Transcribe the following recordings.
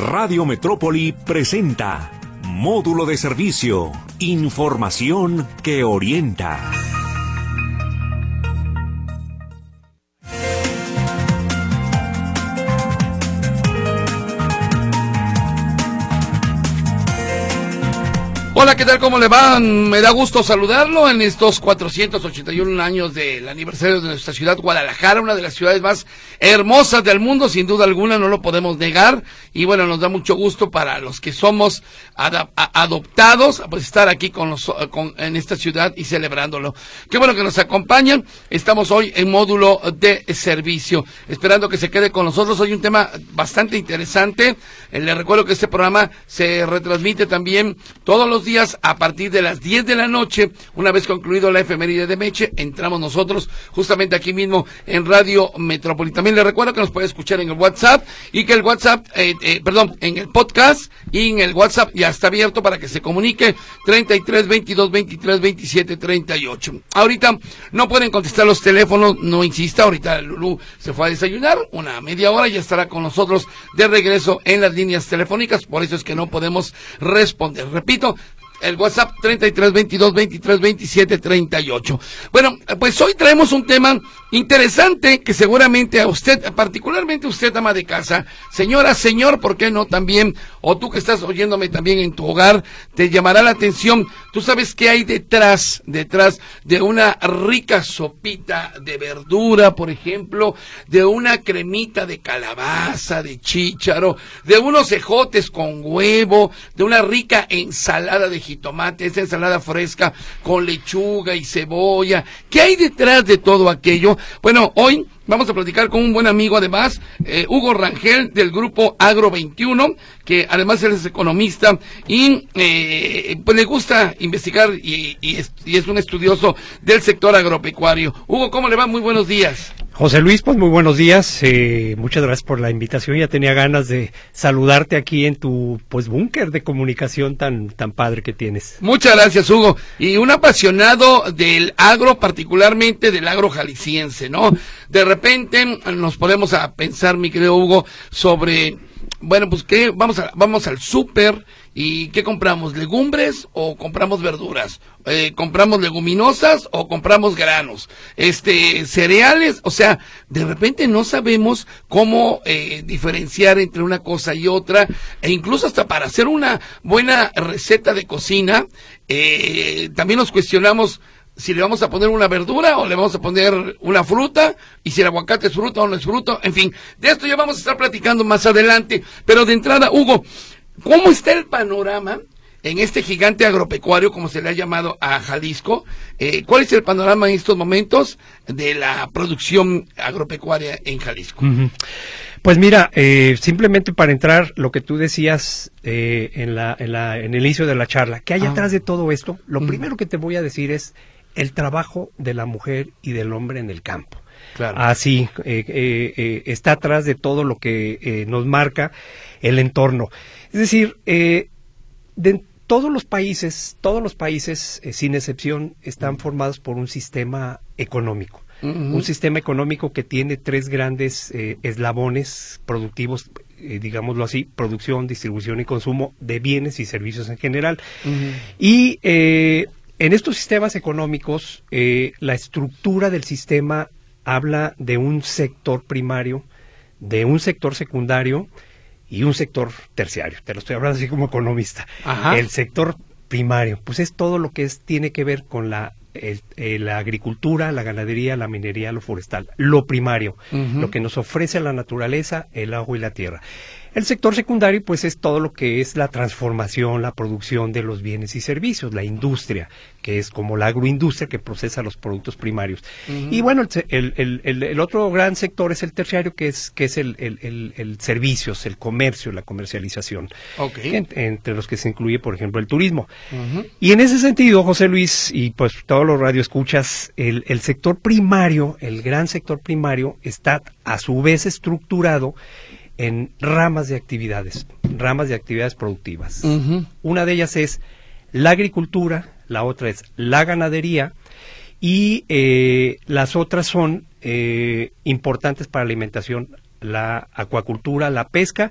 Radio Metrópoli presenta Módulo de Servicio, Información que orienta. Hola, ¿qué tal? ¿Cómo le van? Me da gusto saludarlo en estos 481 años del aniversario de nuestra ciudad, Guadalajara, una de las ciudades más hermosas del mundo, sin duda alguna, no lo podemos negar. Y bueno, nos da mucho gusto para los que somos adoptados, pues estar aquí con, los, con en esta ciudad y celebrándolo. Qué bueno que nos acompañan. Estamos hoy en módulo de servicio, esperando que se quede con nosotros. Hoy un tema bastante interesante. Eh, le recuerdo que este programa se retransmite también todos los días a partir de las 10 de la noche, una vez concluido la efeméride de Meche, entramos nosotros justamente aquí mismo en Radio Metrópoli. También le recuerdo que nos puede escuchar en el WhatsApp y que el WhatsApp, eh, eh, perdón, en el podcast y en el WhatsApp ya está abierto para que se comunique 33 22 23 27 38. Ahorita no pueden contestar los teléfonos, no insista, ahorita Lulú se fue a desayunar, una media hora ya estará con nosotros de regreso en las líneas telefónicas, por eso es que no podemos responder. Repito, el WhatsApp 33 22 23 27 38. Bueno, pues hoy traemos un tema interesante que seguramente a usted, particularmente usted, ama de casa, señora, señor, ¿por qué no también? O tú que estás oyéndome también en tu hogar, te llamará la atención. Tú sabes qué hay detrás, detrás de una rica sopita de verdura, por ejemplo, de una cremita de calabaza, de chícharo, de unos ejotes con huevo, de una rica ensalada de jitomate, esa ensalada fresca con lechuga y cebolla. ¿Qué hay detrás de todo aquello? Bueno, hoy vamos a platicar con un buen amigo además, eh, Hugo Rangel del grupo Agro 21, que además él es economista y eh, pues le gusta investigar y, es, y es un estudioso del sector agropecuario. Hugo, ¿cómo le va? Muy buenos días. José Luis, pues muy buenos días. Eh, muchas gracias por la invitación. Ya tenía ganas de saludarte aquí en tu pues búnker de comunicación tan tan padre que tienes. Muchas gracias, Hugo. Y un apasionado del agro, particularmente del agro jalisciense, ¿no? De repente nos ponemos a pensar, mi querido Hugo, sobre bueno, pues que vamos a, vamos al súper ¿Y qué compramos? ¿Legumbres o compramos verduras? Eh, ¿Compramos leguminosas o compramos granos? Este, cereales, o sea, de repente no sabemos cómo eh, diferenciar entre una cosa y otra, e incluso hasta para hacer una buena receta de cocina, eh, también nos cuestionamos si le vamos a poner una verdura o le vamos a poner una fruta, y si el aguacate es fruta o no es fruta, en fin, de esto ya vamos a estar platicando más adelante, pero de entrada, Hugo, ¿Cómo está el panorama en este gigante agropecuario, como se le ha llamado a Jalisco? Eh, ¿Cuál es el panorama en estos momentos de la producción agropecuaria en Jalisco? Pues mira, eh, simplemente para entrar, lo que tú decías eh, en, la, en, la, en el inicio de la charla, ¿qué hay ah. atrás de todo esto? Lo primero que te voy a decir es el trabajo de la mujer y del hombre en el campo. Claro. Así está atrás de todo lo que nos marca el entorno. Es decir, eh, de todos los países, todos los países, eh, sin excepción, están formados por un sistema económico. Un sistema económico que tiene tres grandes eh, eslabones productivos, digámoslo así, producción, distribución y consumo de bienes y servicios en general. Y en estos sistemas económicos, la estructura del sistema habla de un sector primario, de un sector secundario y un sector terciario. Te lo estoy hablando así como economista. El sector primario, pues es todo lo que es, tiene que ver con la, la agricultura, la ganadería, la minería, lo forestal. Lo primario, lo que nos ofrece la naturaleza, el agua y la tierra. El sector secundario, pues, es todo lo que es la transformación, la producción de los bienes y servicios, la industria, que es como la agroindustria que procesa los productos primarios. Y bueno, el, el, el, otro gran sector es el terciario, que es, que es el, servicios, el comercio, la comercialización, entre los que se incluye, por ejemplo, el turismo. Y en ese sentido, José Luis, y pues todos los radioescuchas, el, el sector primario, el gran sector primario, está a su vez estructurado en ramas de actividades, ramas de actividades productivas. Una de ellas es la agricultura, la otra es la ganadería y eh, las otras son eh, importantes para la alimentación, la acuacultura, la pesca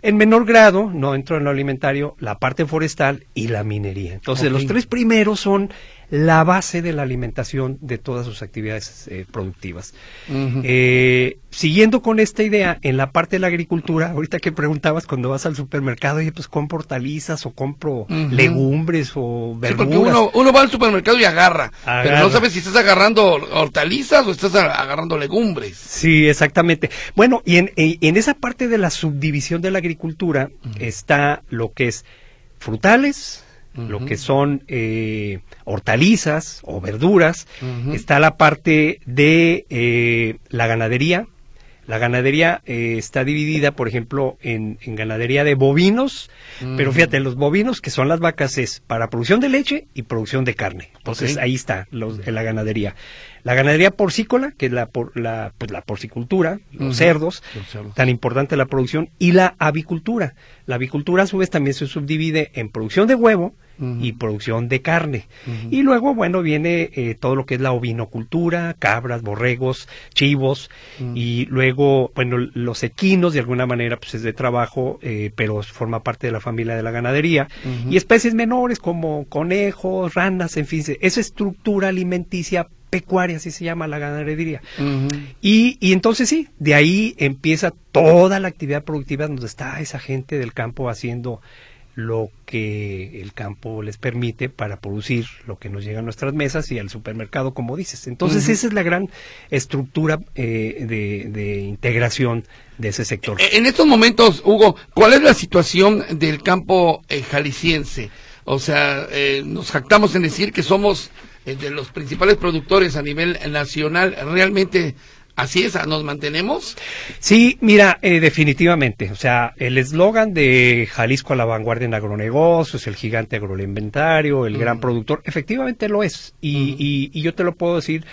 En menor grado, no entro en lo alimentario, la parte forestal y la minería. Entonces, los tres primeros son la base de la alimentación de todas sus actividades eh, productivas. Eh, siguiendo con esta idea, en la parte de la agricultura, ahorita que preguntabas cuando vas al supermercado, oye, pues compro hortalizas o compro legumbres o Sí, verduras. porque uno, uno va al supermercado y agarra, pero no sabes si estás agarrando hortalizas o estás agarrando legumbres. Sí, exactamente. Bueno, y en, en- en esa parte de la subdivisión de la agricultura está lo que es frutales, lo que son eh, hortalizas o verduras, está la parte de eh, la ganadería. La ganadería eh, está dividida, por ejemplo, en, en ganadería de bovinos, pero fíjate, los bovinos, que son las vacas, es para producción de leche y producción de carne. Entonces ahí está los, en la ganadería. La ganadería porcícola, que es la, por, la, pues, la porcicultura, los Ujú. cerdos, Los cerdos. tan importante la producción, y la avicultura. La avicultura a su vez también se subdivide en producción de huevo Y producción de carne. Y luego, bueno, viene eh, todo lo que es la ovinocultura, cabras, borregos, chivos, y luego, bueno, los equinos de alguna manera pues es de trabajo, eh, pero forma parte de la familia de la ganadería. Y especies menores como conejos, ranas, en fin, esa estructura alimenticia pecuaria, así se llama la ganadería. Y, y entonces sí, de ahí empieza toda la actividad productiva donde está esa gente del campo haciendo lo que el campo les permite para producir lo que nos llega a nuestras mesas y al supermercado, como dices. Entonces esa es la gran estructura eh, de, de integración de ese sector. En estos momentos, Hugo, ¿cuál es la situación del campo eh, jalisciense? O sea, eh, nos jactamos en decir que somos eh, de los principales productores a nivel nacional. ¿Realmente así es? ¿Nos mantenemos? Sí, mira, eh, definitivamente. O sea, el eslogan de Jalisco a la vanguardia en agronegocios, el gigante agroalimentario, el gran Mm. productor, efectivamente lo es. Y, Mm. y- y yo te lo puedo decir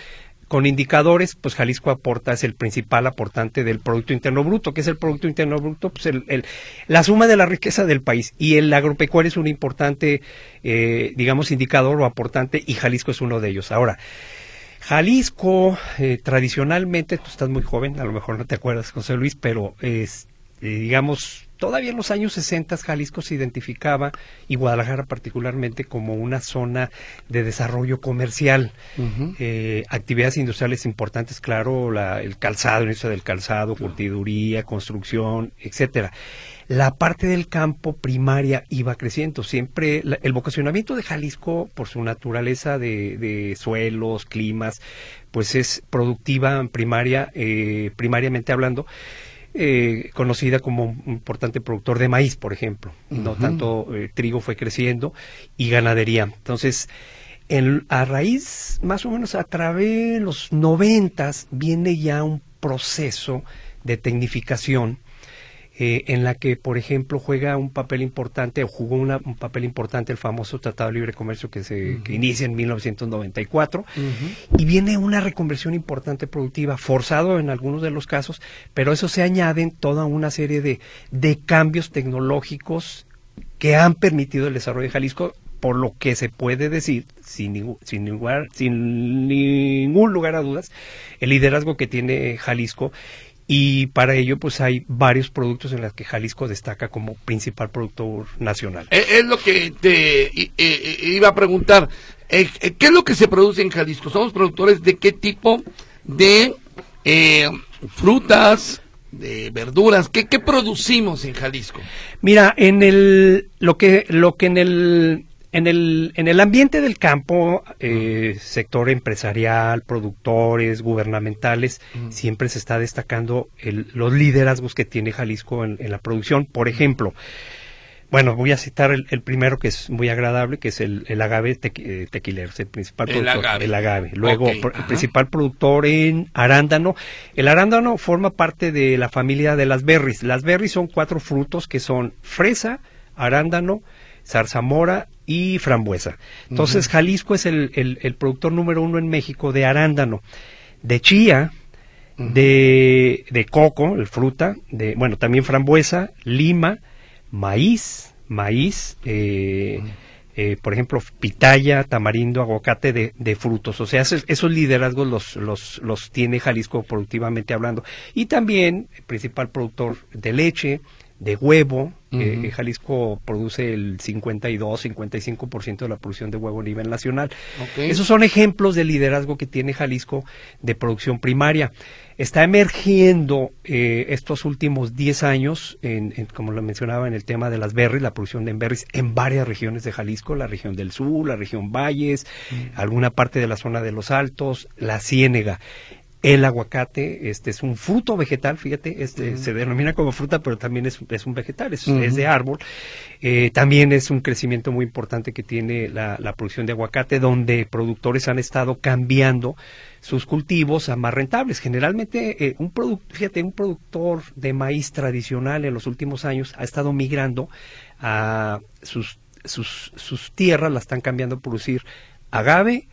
con indicadores, pues Jalisco aporta, es el principal aportante del Producto Interno Bruto. que es el Producto Interno Bruto? Pues el, el- la suma de la riqueza del país. Y el agropecuario es un importante, eh, digamos, indicador o aportante y Jalisco es uno de ellos. Ahora, Jalisco, eh, tradicionalmente, tú estás muy joven, a lo mejor no te acuerdas, José Luis, pero es, eh, digamos, todavía en los años 60 Jalisco se identificaba, y Guadalajara particularmente, como una zona de desarrollo comercial. Eh, actividades industriales importantes, claro, la- el calzado, el inicio del calzado, curtiduría, construcción, etcétera. La parte del campo primaria iba creciendo. Siempre la- el vocacionamiento de Jalisco, por su naturaleza de, de suelos, climas, pues es productiva primaria, eh, primariamente hablando. eh, conocida como un importante productor de maíz, por ejemplo. No tanto eh, trigo fue creciendo y ganadería. Entonces, en- a raíz, más o menos a través de los noventas, viene ya un proceso de tecnificación eh, en la que, por ejemplo, juega un papel importante o jugó una- un papel importante el famoso Tratado de Libre Comercio que se que inicia en 1994 Ujú. y viene una reconversión importante productiva, forzado en algunos de los casos, pero eso se añaden toda una serie de, de cambios tecnológicos que han permitido el desarrollo de Jalisco, por lo que se puede decir, sin, sin, lugar, sin ningún lugar a dudas, el liderazgo que tiene Jalisco. Y para ello, pues hay varios productos en los que Jalisco destaca como principal productor nacional. Eh, Es lo que te eh, eh, iba a preguntar. ¿Qué es lo que se produce en Jalisco? ¿Somos productores de qué tipo de eh, frutas, de verduras? ¿Qué, ¿Qué producimos en Jalisco? Mira, en el lo que lo que en el en el en el ambiente del campo, eh, sector empresarial, productores, gubernamentales, Mm. siempre se está destacando el- los liderazgos que tiene Jalisco en, en la producción. Por ejemplo, bueno, voy a citar el, el primero que es muy agradable, que es el, el agave tequi- eh, tequilero, es el principal El productor, agave. el agave. Luego, el principal productor en arándano. El arándano forma parte de la familia de las berries. Las berries son cuatro frutos que son fresa, arándano, zarzamora y frambuesa. Entonces, Jalisco es el, el- el productor número uno en México de arándano. De chía, de, de coco, el fruta, de, bueno, también frambuesa, lima, maíz, maíz, eh, eh, por ejemplo, pitaya, tamarindo, aguacate de, de frutos. O sea, esos, esos liderazgos los, los, los tiene Jalisco productivamente hablando. Y también, el principal productor de leche, de huevo. Eh, Jalisco produce el 52, 55% de la producción de huevo a nivel nacional. Esos son ejemplos de liderazgo que tiene Jalisco de producción primaria. Está emergiendo eh, estos últimos 10 años, en, como lo mencionaba en el tema de las berries, la producción de berries en varias regiones de Jalisco, la región del sur, la región Valles, alguna parte de la zona de los Altos, la Ciénega. El aguacate este es un fruto vegetal, fíjate, este, se denomina como fruta, pero también es, es un vegetal, es, de árbol. Eh, también es un crecimiento muy importante que tiene la, producción de aguacate, donde productores han estado cambiando sus cultivos a más rentables. Generalmente, eh, un fíjate, un productor de maíz tradicional en los últimos años ha estado migrando a sus, sus, sus tierras, la están cambiando a producir agave,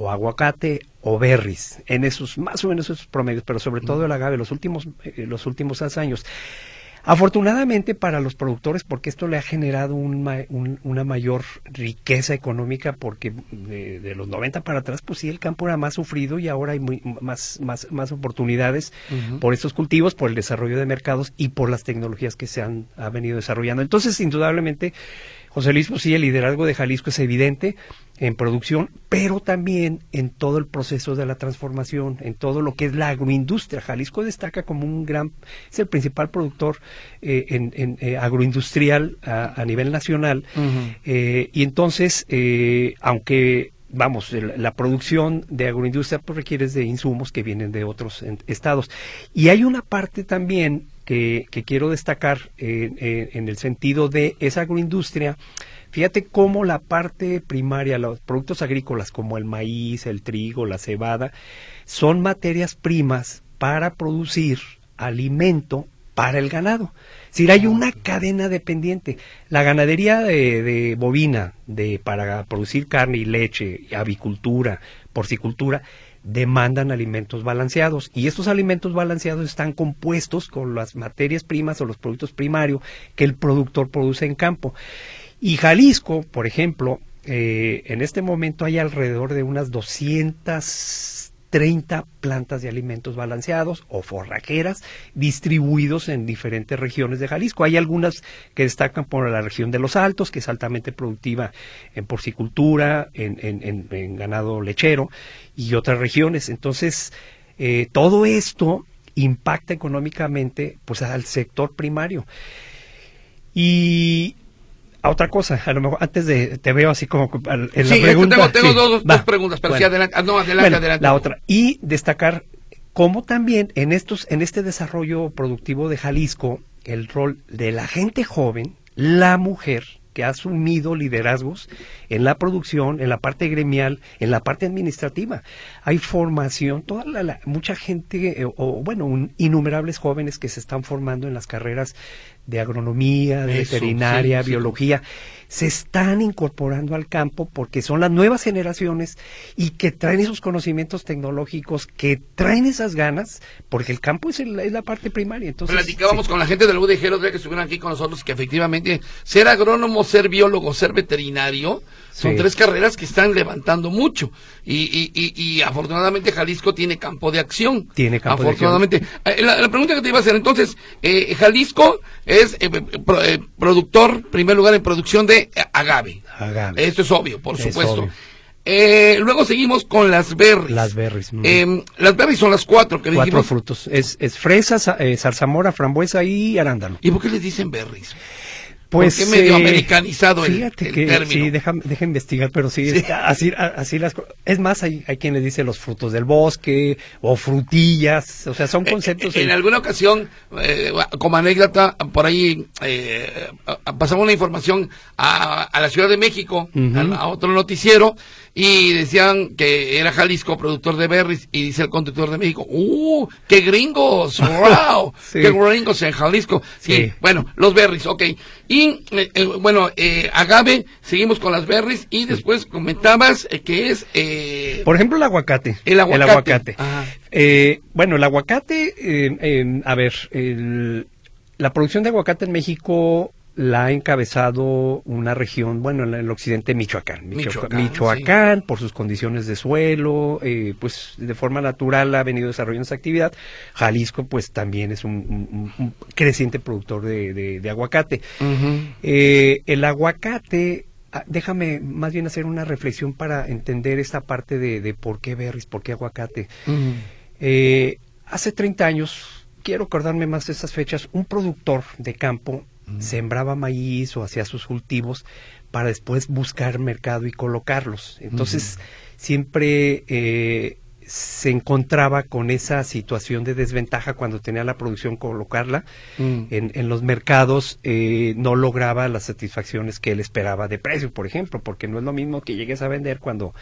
o aguacate o berries, en esos más o menos esos promedios, pero sobre todo el agave los últimos eh, los últimos años. Afortunadamente para los productores, porque esto le ha generado una mayor riqueza económica, porque de, los 90 para atrás, pues sí, el campo era más sufrido y ahora hay más, más, más oportunidades por estos cultivos, por el desarrollo de mercados y por las tecnologías que se han venido desarrollando. Entonces, indudablemente, José Luis, pues sí, el liderazgo de Jalisco es evidente en producción, pero también en todo el proceso de la transformación, en todo lo que es la agroindustria. Jalisco destaca como un gran, es el principal productor eh, en, eh, agroindustrial a, nivel nacional. Eh, y entonces, aunque vamos, la producción de agroindustria pues, requiere de insumos que vienen de otros estados. Y hay una parte también que, quiero destacar en el sentido de esa agroindustria. Fíjate cómo la parte primaria, los productos agrícolas como el maíz, el trigo, la cebada, son materias primas para producir alimento para el ganado. Es decir, hay una cadena dependiente. La ganadería de, bovina, de, para producir carne y leche, avicultura, porcicultura, demandan alimentos balanceados y estos alimentos balanceados están compuestos con las materias primas o los productos primarios que el productor produce en campo. Y Jalisco, por ejemplo, eh, en este momento hay alrededor de unas 230 plantas de alimentos balanceados o forrajeras distribuidos en diferentes regiones de Jalisco. Hay algunas que destacan por la región de los Altos, que es altamente productiva en porcicultura, en, ganado lechero, y otras regiones. Entonces, eh, todo esto impacta económicamente pues al sector primario. Y a otra cosa, a lo mejor antes de te veo así como en la pregunta. Tengo, dos, preguntas, pero sí, adelante, ah, no, adelante, adelante. La otra y destacar cómo también en estos en este desarrollo productivo de Jalisco el rol de la gente joven, la mujer que ha asumido liderazgos en la producción, en la parte gremial, en la parte administrativa. Hay formación, toda la, mucha gente, eh, o bueno, innumerables jóvenes que se están formando en las carreras de agronomía, de veterinaria, biología, se están incorporando al campo porque son las nuevas generaciones y que traen esos conocimientos tecnológicos, que traen esas ganas, porque el campo es, la parte primaria. Entonces, Platicábamos con la gente de la UDG, que estuvieron aquí con nosotros, que efectivamente ser agrónomo, ser biólogo, ser veterinario, son tres carreras que están levantando mucho. Y, y, afortunadamente Jalisco tiene campo de acción. Tiene campo afortunadamente. de acción. Eh, la, pregunta que te iba a hacer, entonces, eh, Jalisco es eh, productor, primer lugar en producción de agave. Agave. Esto es obvio, por supuesto. luego seguimos con las berries. Las berries. las berries son las cuatro que Cuatro frutos. Es, es fresa, zarzamora, frambuesa y arándano. ¿Y por qué les dicen berries? Pues, ¿Por qué medio eh, americanizado el, que, término? Sí, deja, deja, investigar, pero sí, así, así las Es más, hay, hay quien le dice los frutos del bosque o frutillas, o sea, son eh, conceptos... en, alguna ocasión, eh, como anécdota, por ahí eh, pasamos una información a, a, la Ciudad de México, a, otro noticiero, y decían que era Jalisco productor de berries y dice el conductor de México, ¡uh! ¡Qué gringos! ¡Wow! ¡Qué gringos en Jalisco! Sí, bueno, los berries, ok. Y eh, eh, bueno, eh, agave, seguimos con las berries y después comentabas que es... Por ejemplo, el aguacate. El aguacate. bueno, el aguacate, a ver, la producción de aguacate en México la ha encabezado una región, bueno, en el occidente Michoacán. Michoacán, Michoacán, por sus condiciones de suelo, eh, pues de forma natural ha venido desarrollando esa actividad. Jalisco, pues también es un, creciente productor de, aguacate. Eh, el aguacate ah, déjame más bien hacer una reflexión para entender esta parte de, por qué berries, por qué aguacate. Eh, hace 30 años, quiero acordarme más de esas fechas, un productor de campo sembraba maíz o hacía sus cultivos para después buscar mercado y colocarlos. Entonces, siempre eh, se encontraba con esa situación de desventaja cuando tenía la producción colocarla mm. en, los mercados eh, no lograba las satisfacciones que él esperaba de precio por ejemplo porque no es lo mismo que llegues a vender cuando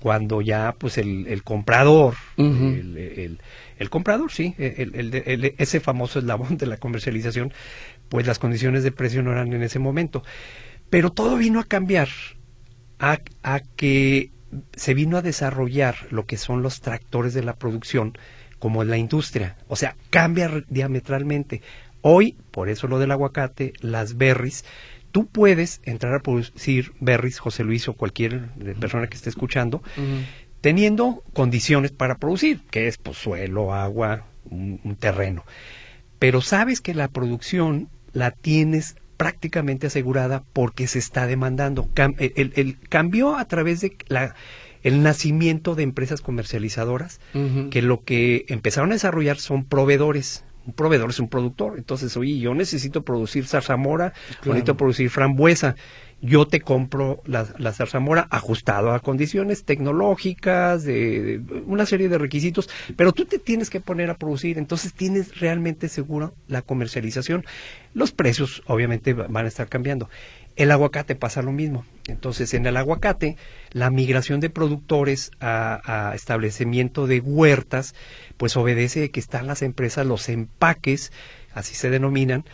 cuando ya pues el, comprador el, el, comprador sí ese famoso eslabón de la comercialización pues las condiciones de precio no eran en ese momento. Pero todo vino a cambiar a, que se vino a desarrollar lo que son los tractores de la producción como la industria. O sea, cambia diametralmente. Hoy, por eso lo del aguacate, las berries, tú puedes entrar a producir berries, José Luis o cualquier persona que esté escuchando, teniendo condiciones para producir, que es pues, suelo, agua, un terreno. Pero sabes que la producción la tienes prácticamente asegurada porque se está demandando. el, cambio a través de la, el nacimiento de empresas comercializadoras que lo que empezaron a desarrollar son proveedores. Un proveedor es un productor. Entonces, oye, yo necesito producir zarzamora, necesito producir frambuesa yo te compro la, la zarzamora ajustado a condiciones tecnológicas, de, una serie de requisitos, pero tú te tienes que poner a producir, entonces tienes realmente seguro la comercialización. Los precios obviamente van a estar cambiando. El aguacate pasa lo mismo. Entonces, en el aguacate, la migración de productores a, a establecimiento de huertas, pues obedece que están las empresas, los empaques, así se denominan,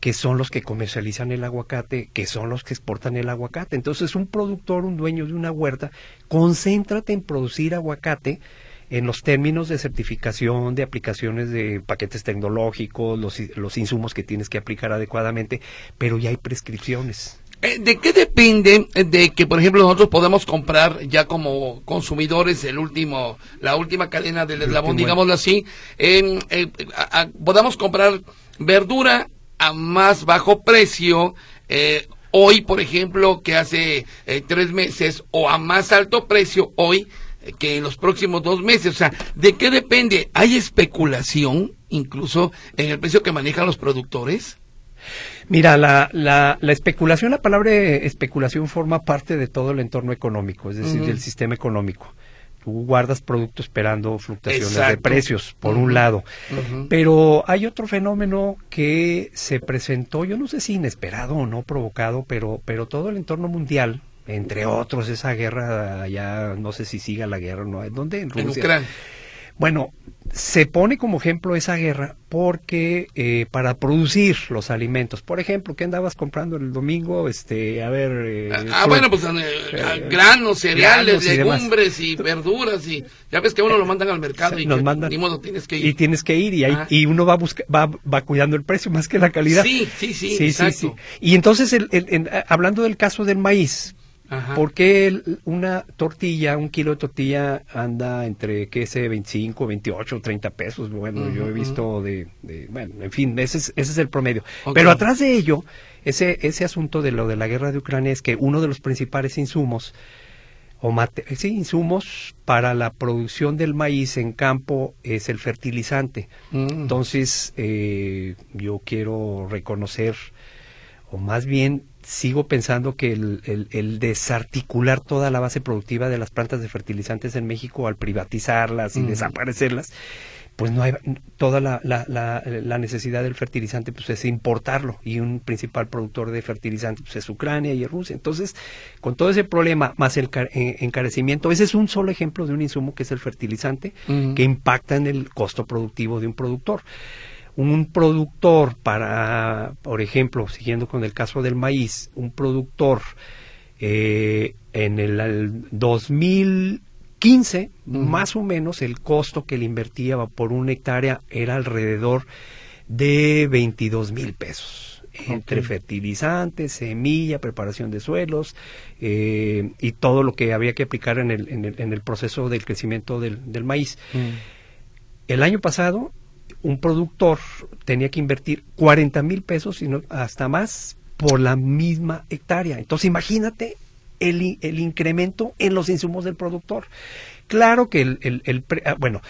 que son los que comercializan el aguacate, que son los que exportan el aguacate. Entonces, un productor, un dueño de una huerta, concéntrate en producir aguacate en los términos de certificación, de aplicaciones de paquetes tecnológicos, los, los insumos que tienes que aplicar adecuadamente, pero ya hay prescripciones. Eh, ¿De qué depende de que, por ejemplo, nosotros podamos comprar ya como consumidores el último, la última cadena del eslabón, digámoslo así, eh, podamos comprar verdura a más bajo precio eh, hoy, por ejemplo, que hace eh, tres meses, o a más alto precio hoy eh, que en los próximos dos meses. O sea, ¿de qué depende? ¿Hay especulación incluso en el precio que manejan los productores? Mira, la, la, la, especulación, la palabra especulación forma parte de todo el entorno económico, es decir, del sistema económico tú guardas producto esperando fluctuaciones de precios, por un lado. Pero hay otro fenómeno que se presentó, yo no sé si inesperado o no provocado, pero, pero todo el entorno mundial, entre otros, esa guerra ya no sé si siga la guerra, ¿no? ¿Dónde? En Rusia. Bueno, se pone como ejemplo esa guerra porque eh, para producir los alimentos, por ejemplo, ¿qué andabas comprando el domingo? Este, a ver. Eh, ah, ah bueno, pues eh, granos, cereales, legumbres y, verduras y ya ves que uno lo mandan al mercado y nos mandan, ni modo tienes que ir. Y tienes que ir y, ah. y uno va buscar, va, va cuidando el precio más que la calidad. Sí, sí, sí, sí, exacto. sí, Y entonces, el, hablando del caso del maíz, ¿Por qué una tortilla, un kilo de tortilla anda entre, qué sé, 25, 28, 30 pesos? Bueno, yo he visto de, bueno, en fin, ese es, ese es el promedio. Pero atrás de ello, ese, ese asunto de lo de la guerra de Ucrania es que uno de los principales insumos, o sí, insumos para la producción del maíz en campo es el fertilizante. Mm. Entonces, eh, yo quiero reconocer, o más bien sigo pensando que el, desarticular toda la base productiva de las plantas de fertilizantes en México al privatizarlas y desaparecerlas, pues no hay toda la, la, necesidad del fertilizante pues es importarlo y un principal productor de fertilizantes pues, es Ucrania y Rusia. Entonces, con todo ese problema más el eh, encarecimiento, ese es un solo ejemplo de un insumo que es el fertilizante que impacta en el costo productivo de un productor un productor para, por ejemplo, siguiendo con el caso del maíz, un productor eh, en el, 2015, más o menos el costo que le invertía por una hectárea era alrededor de 22 mil pesos. entre fertilizantes, semilla, preparación de suelos eh, y todo lo que había que aplicar en el, en el, en el proceso del crecimiento del, del maíz. Mm. El año pasado, un productor tenía que invertir 40 mil pesos, sino hasta más, por la misma hectárea. Entonces, imagínate el, el incremento en los insumos del productor. Claro que el, el- ah, bueno,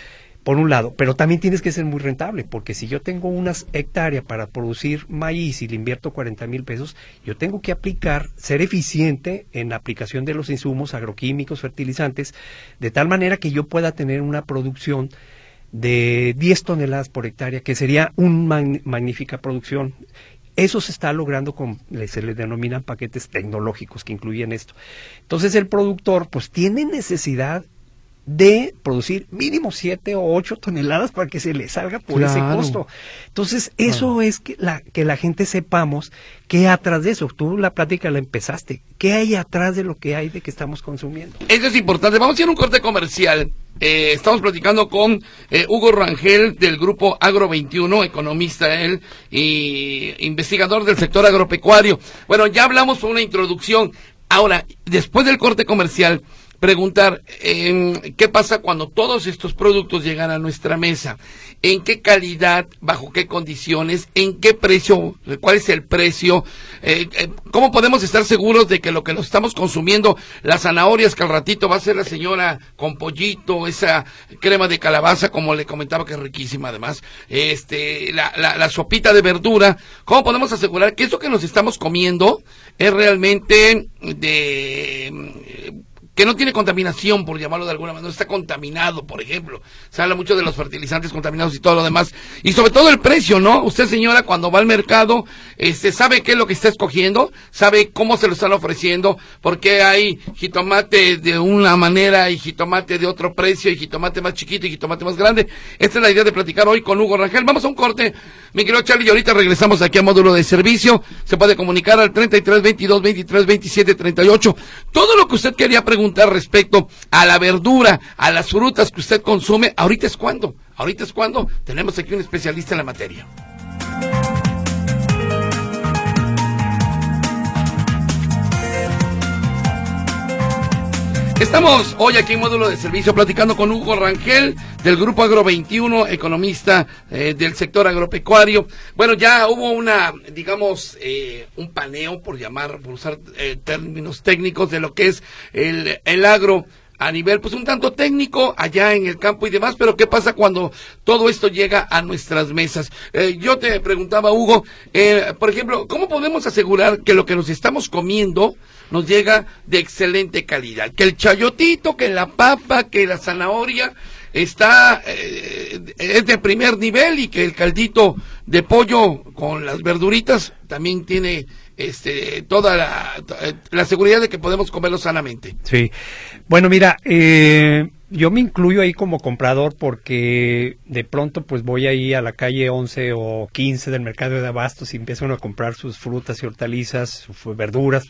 por un lado, pero también tienes que ser muy rentable, porque si yo tengo unas hectáreas para producir maíz y le invierto 40 mil pesos, yo tengo que aplicar, ser eficiente en la aplicación de los insumos agroquímicos, fertilizantes, de tal manera que yo pueda tener una producción de 10 toneladas por hectárea, que sería una magnífica producción. Eso se está logrando con, le- se le denominan paquetes tecnológicos que incluyen esto. Entonces el productor pues tiene necesidad de producir mínimo 7 o 8 toneladas para que se le salga por ese costo. Entonces eso es que la, que la gente sepamos que atrás de eso, tú la plática la empezaste, ¿qué hay atrás de lo que hay de que estamos consumiendo? Eso es importante. Vamos a ir a un corte comercial. Eh, estamos platicando con eh, Hugo Rangel del grupo Agro 21, economista él y investigador del sector agropecuario. Bueno, ya hablamos una introducción. Ahora, después del corte comercial, preguntar eh, qué pasa cuando todos estos productos llegan a nuestra mesa, en qué calidad, bajo qué condiciones, en qué precio, cuál es el precio, eh, eh, cómo podemos estar seguros de que lo que nos estamos consumiendo, las zanahorias que al ratito va a ser la señora con pollito, esa crema de calabaza, como le comentaba que es riquísima además, este, la, la, la sopita de verdura, cómo podemos asegurar que eso que nos estamos comiendo es realmente de que no tiene contaminación, por llamarlo de alguna manera, está contaminado, por ejemplo. Se habla mucho de los fertilizantes contaminados y todo lo demás. Y sobre todo el precio, ¿no? Usted, señora, cuando va al mercado, este, sabe qué es lo que está escogiendo, sabe cómo se lo están ofreciendo, porque hay jitomate de una manera y jitomate de otro precio y jitomate más chiquito y jitomate más grande. Esta es la idea de platicar hoy con Hugo Rangel. Vamos a un corte, mi querido Charlie, y ahorita regresamos aquí al módulo de servicio. Se puede comunicar al 33 22 23 27 38. Todo lo que usted quería preguntar respecto a la verdura, a las frutas que usted consume, ahorita es cuando. Ahorita es cuando tenemos aquí un especialista en la materia. Estamos hoy aquí en módulo de servicio platicando con Hugo Rangel del Grupo Agro 21, economista eh, del sector agropecuario. Bueno, ya hubo una, digamos, eh, un paneo, por llamar, por usar eh, términos técnicos de lo que es el, el agro a nivel, pues un tanto técnico allá en el campo y demás, pero ¿qué pasa cuando todo esto llega a nuestras mesas? Eh, yo te preguntaba, Hugo, eh, por ejemplo, ¿cómo podemos asegurar que lo que nos estamos comiendo nos llega de excelente calidad? Que el chayotito, que la papa, que la zanahoria está eh, es de primer nivel y que el caldito de pollo con las verduritas también tiene este toda la, la seguridad de que podemos comerlo sanamente. Sí. Bueno, mira, eh, yo me incluyo ahí como comprador porque de pronto pues voy ahí a la calle 11 o 15 del mercado de abastos y empiezan a comprar sus frutas y hortalizas, sus verduras.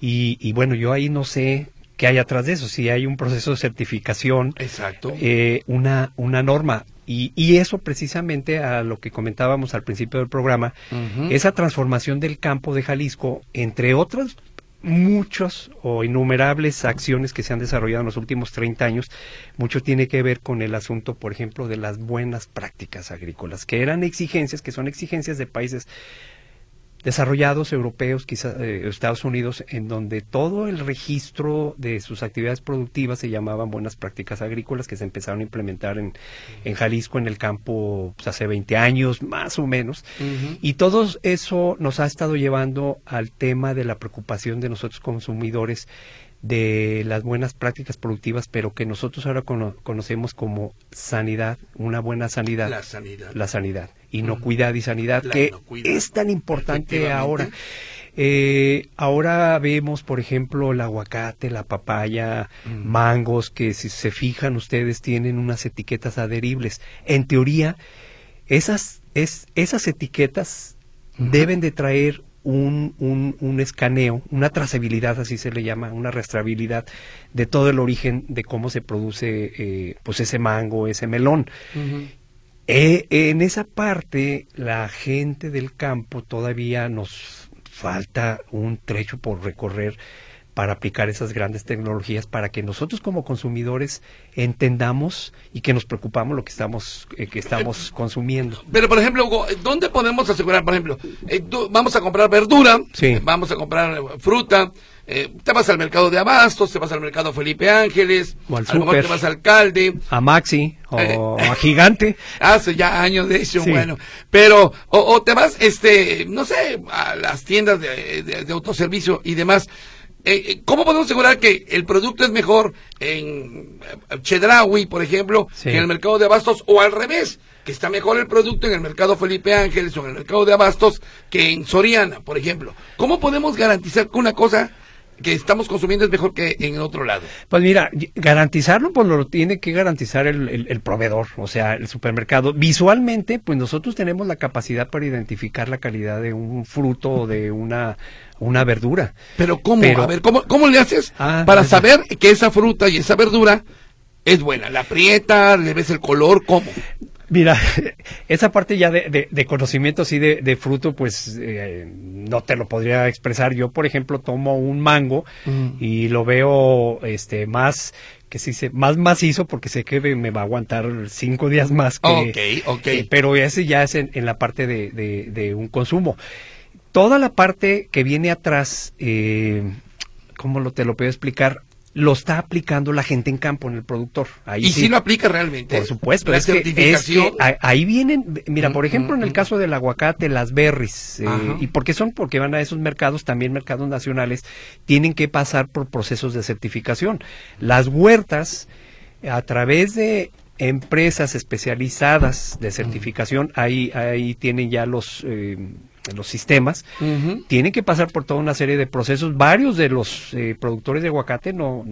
Y, y bueno, yo ahí no sé qué hay atrás de eso, si hay un proceso de certificación, Exacto. eh, una, una norma. Y, y eso precisamente a lo que comentábamos al principio del programa, esa transformación del campo de Jalisco, entre otras muchos o innumerables acciones que se han desarrollado en los últimos 30 años, mucho tiene que ver con el asunto, por ejemplo, de las buenas prácticas agrícolas, que eran exigencias, que son exigencias de países desarrollados europeos, quizá eh, Estados Unidos, en donde todo el registro de sus actividades productivas se llamaban buenas prácticas agrícolas que se empezaron a implementar en, en Jalisco en el campo pues, hace 20 años, más o menos. Y todo eso nos ha estado llevando al tema de la preocupación de nosotros consumidores de las buenas prácticas productivas, pero que nosotros ahora cono- conocemos como sanidad, una buena sanidad La sanidad. la sanidad, inocuidad y sanidad, La que es tan importante ahora. Eh, ahora vemos, por ejemplo, el aguacate, la papaya, Mm. mangos, que si se fijan ustedes tienen unas etiquetas adheribles. En teoría, esas, es, esas etiquetas deben de traer un, un, un escaneo, una trazabilidad, así se le llama, una rastreabilidad de todo el origen de cómo se produce eh, pues ese mango, ese melón. Eh, en esa parte, la gente del campo todavía nos falta un trecho por recorrer para aplicar esas grandes tecnologías para que nosotros como consumidores entendamos y que nos preocupamos lo que estamos eh, que estamos consumiendo. Pero por ejemplo, Hugo, ¿dónde podemos asegurar, por ejemplo, eh, vamos a comprar verdura, sí. vamos a comprar fruta, eh, te vas al mercado de Abastos, te vas al mercado Felipe Ángeles, o al a mejor te vas al Calde, a Maxi o, a Gigante. Hace ya años de eso, bueno. Pero, o, te vas, este, no sé, a las tiendas de, de autoservicio y demás. Eh, eh, ¿Cómo podemos asegurar que el producto es mejor en eh, Chedraui, por ejemplo, que en el mercado de abastos o al revés? Que está mejor el producto en el mercado Felipe Ángeles o en el mercado de abastos que en Soriana, por ejemplo. ¿Cómo podemos garantizar que una cosa que estamos consumiendo es mejor que en otro lado. Pues mira, garantizarlo pues lo tiene que garantizar el, el, proveedor, o sea, el supermercado. Visualmente, pues nosotros tenemos la capacidad para identificar la calidad de un fruto o de una, una verdura. Pero ¿cómo? A ver, ¿cómo, cómo le haces ah, para saber que esa fruta y esa verdura es buena? ¿La aprieta? ¿Le ves el color? ¿Cómo? Mira, esa parte ya de, de, conocimiento así de, fruto, pues eh, no te lo podría expresar. Yo, por ejemplo, tomo un mango mm. y lo veo este más que sí se, más macizo porque sé que me va a aguantar cinco días más. Que, ok, ok. Eh, pero ese ya es en, la parte de, de, un consumo. Toda la parte que viene atrás, eh, ¿cómo lo, te lo puedo explicar? lo está aplicando la gente en campo, en el productor. Ahí y sí, lo aplica realmente. Por supuesto. La es, que, ahí vienen, mira, por ejemplo, en el caso del aguacate, las berries, eh, ¿y por qué son? Porque van a esos mercados, también mercados nacionales, tienen que pasar por procesos de certificación. Las huertas, a través de empresas especializadas de certificación, ahí, ahí tienen ya los... Eh, los sistemas, tienen que pasar por toda una serie de procesos. Varios de los eh, productores de aguacate no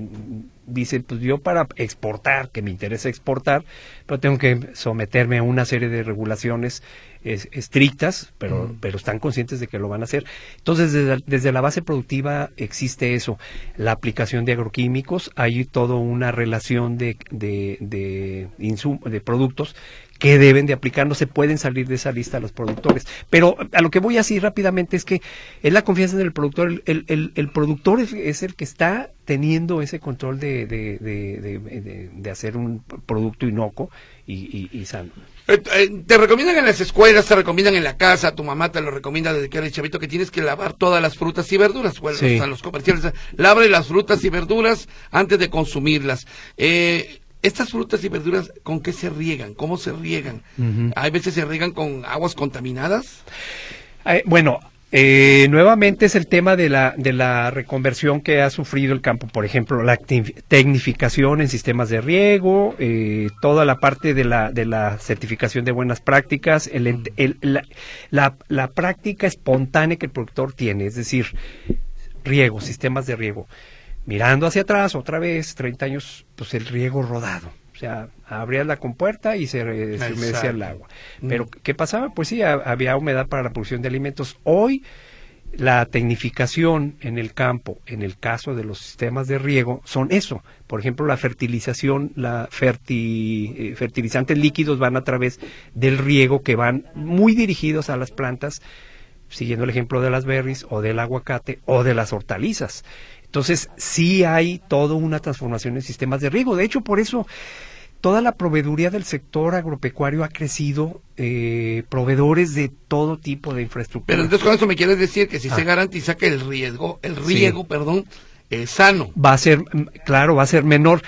dicen, pues yo para exportar, que me interesa exportar, pero tengo que someterme a una serie de regulaciones estrictas, pero, pero están conscientes de que lo van a hacer. Entonces, desde, la base productiva existe eso. La aplicación de agroquímicos, hay toda una relación de, de, de, de productos que deben de aplicar, no se pueden salir de esa lista los productores. Pero a lo que voy así rápidamente es que es la confianza en el productor, el, el, el productor es, el que está teniendo ese control de, de, de, de hacer un producto inocuo y, y, sano. Eh, eh, te recomiendan en las escuelas, te recomiendan en la casa, tu mamá te lo recomienda desde que eres chavito que tienes que lavar todas las frutas y verduras. Bueno, sí. los comerciales, lave las frutas y verduras antes de consumirlas. Eh, estas frutas y verduras, ¿con qué se riegan? ¿Cómo se riegan? ¿Hay veces se riegan con aguas contaminadas? Eh, bueno, eh, nuevamente es el tema de la, de la reconversión que ha sufrido el campo, por ejemplo, la tecnificación en sistemas de riego, eh, toda la parte de la, de la certificación de buenas prácticas, el, la, la, la práctica espontánea que el productor tiene, es decir, riego, sistemas de riego mirando hacia atrás, otra vez, 30 años, pues el riego rodado. O sea, abrías la compuerta y se, humedecía el agua. Pero, ¿qué pasaba? Pues sí, había humedad para la producción de alimentos. Hoy, la tecnificación en el campo, en el caso de los sistemas de riego, son eso. Por ejemplo, la fertilización, la eh, fertilizantes líquidos van a través del riego que van muy dirigidos a las plantas, siguiendo el ejemplo de las berries o del aguacate o de las hortalizas. Entonces, sí hay toda una transformación en sistemas de riego. De hecho, por eso toda la proveeduría del sector agropecuario ha crecido, eh, proveedores de todo tipo de infraestructura. Pero entonces con eso me quieres decir que si se ah. garantiza que el riesgo, el riego, perdón, es sano. Va a ser, claro, va a ser menor.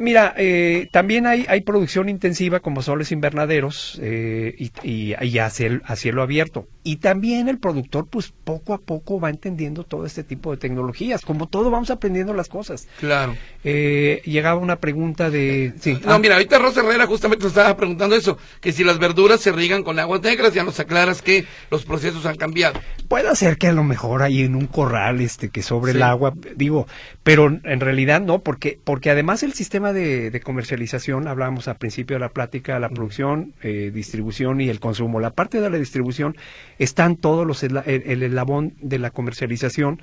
Mira, eh, también hay, hay producción intensiva como soles invernaderos eh, y, y, y a, cielo, abierto. Y también el productor, pues poco a poco va entendiendo todo este tipo de tecnologías. Como todo, vamos aprendiendo las cosas. Claro. Eh, llegaba una pregunta de. Sí. No, mira, ahorita Rosa Herrera justamente nos estaba preguntando eso: que si las verduras se riegan con aguas negras, ya nos aclaras que los procesos han cambiado. Puede ser que a lo mejor hay en un corral este que sobre el agua, digo, pero en realidad no, porque, porque además el sistema sistema de, comercialización, hablábamos al principio de la plática, la producción, eh, distribución y el consumo. La parte de la distribución están todos los el, el eslabón de la comercialización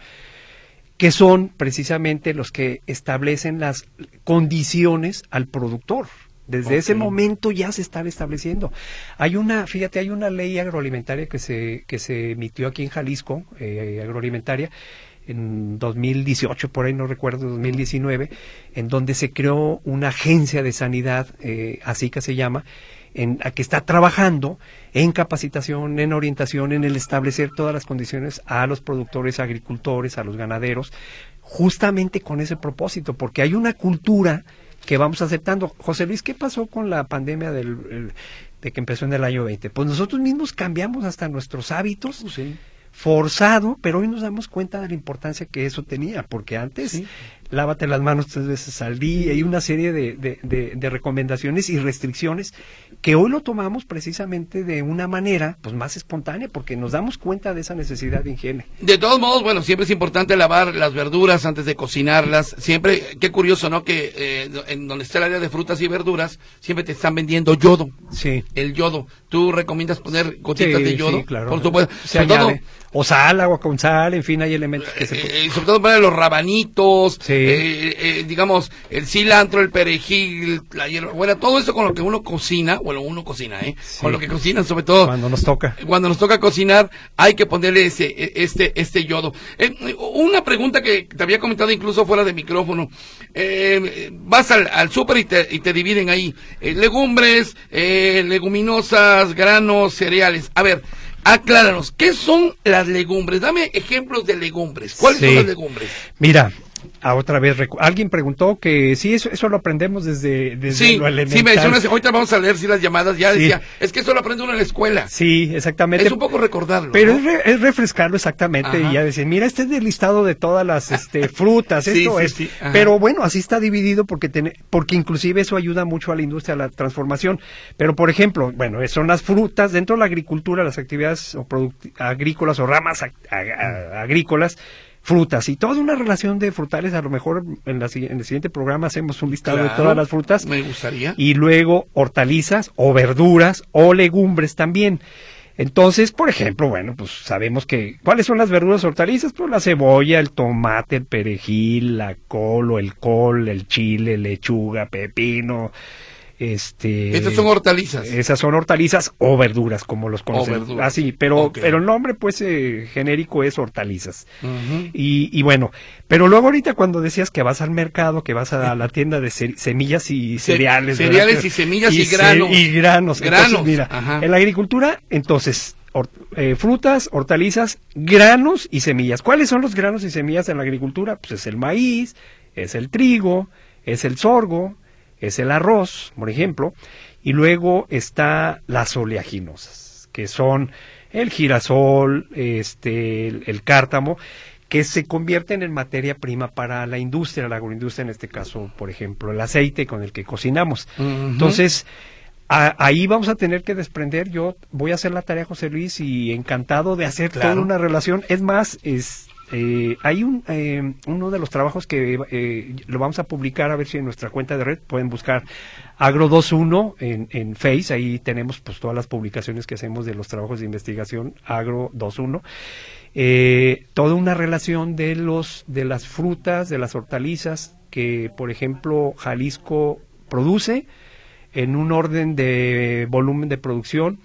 que son precisamente los que establecen las condiciones al productor. Desde ese momento ya se están estableciendo. Hay una, fíjate, hay una ley agroalimentaria que se, que se emitió aquí en Jalisco, eh, agroalimentaria, en 2018, por ahí no recuerdo, 2019, en donde se creó una agencia de sanidad, eh, así que se llama, en, a que está trabajando en capacitación, en orientación, en el establecer todas las condiciones a los productores, agricultores, a los ganaderos, justamente con ese propósito, porque hay una cultura que vamos aceptando. José Luis, ¿qué pasó con la pandemia del, de que empezó en el año 20? Pues nosotros mismos cambiamos hasta nuestros hábitos. Sí forzado, pero hoy nos damos cuenta de la importancia que eso tenía, porque antes lávate las manos tres veces al día y una serie de, de, recomendaciones y restricciones que hoy lo tomamos precisamente de una manera pues más espontánea porque nos damos cuenta de esa necesidad de higiene. De todos modos, bueno, siempre es importante lavar las verduras antes de cocinarlas. Siempre, qué curioso, ¿no? Que eh, en donde está el área de frutas y verduras, siempre te están vendiendo yodo. Sí. El yodo. ¿Tú recomiendas poner gotitas de yodo? Sí, claro. Por supuesto. Se añade. o sal, agua con sal, en fin, hay elementos que se... Eh, sobre todo para los rabanitos, eh, eh, digamos, el cilantro, el perejil, la hierbabuena, todo eso con lo que uno cocina, bueno, uno cocina, ¿eh? Con lo que cocina, sobre todo. Cuando nos toca. Cuando nos toca cocinar, hay que ponerle ese, e, este, este yodo. Eh, una pregunta que te había comentado incluso fuera de micrófono. Eh, vas al, al súper y te, y te dividen ahí legumbres, leguminosas, granos, cereales. A ver, acláranos, ¿qué son las legumbres? Dame ejemplos de legumbres. ¿Cuáles son las legumbres? Mira, a otra vez, alguien preguntó que sí, eso, eso lo aprendemos desde, desde sí, lo elemental. Sí, me decía ahorita vamos a leer si las llamadas, ya decía, es que eso lo aprende uno en la escuela. Sí, exactamente. Es un poco recordarlo. Pero es, refrescarlo exactamente y ya decir, mira, este es el listado de todas las este, frutas, esto es. Pero bueno, así está dividido porque, porque inclusive eso ayuda mucho a la industria, a la transformación. Pero por ejemplo, bueno, son las frutas, dentro de la agricultura, las actividades o agrícolas o ramas agrícolas, frutas y toda una relación de frutales. A lo mejor en, la, en el siguiente programa hacemos un listado de todas las frutas. Me gustaría. Y luego hortalizas o verduras o legumbres también. Entonces, por ejemplo, bueno, pues sabemos que ¿cuáles son las verduras hortalizas? Pues la cebolla, el tomate, el perejil, la col o el col, el chile, lechuga, pepino, este, Estas son hortalizas. Esas son hortalizas o verduras, como los conocemos. Así, pero, pero el nombre, pues, eh, genérico es hortalizas. y, y, bueno, pero luego ahorita cuando decías que vas al mercado, que vas a la tienda de semillas y cereales. Cereales y semillas y, granos. Y granos. Granos. mira, en la agricultura, entonces, eh, frutas, hortalizas, granos y semillas. ¿Cuáles son los granos y semillas en la agricultura? Pues es el maíz, es el trigo, es el sorgo, es el arroz, por ejemplo, y luego está las oleaginosas, que son el girasol, este, el, cártamo, que se convierten en materia prima para la industria, la agroindustria, en este caso, por ejemplo, el aceite con el que cocinamos. Entonces, ahí vamos a tener que desprender. Yo voy a hacer la tarea, José Luis, y encantado de hacer toda una relación. Es más, es, eh, hay un, eh, uno de los trabajos que eh, lo vamos a publicar a ver si en nuestra cuenta de red pueden buscar Agro21 en, en Face, ahí tenemos pues todas las publicaciones que hacemos de los trabajos de investigación Agro21. Eh, toda una relación de los de las frutas, de las hortalizas que por ejemplo Jalisco produce en un orden de volumen de producción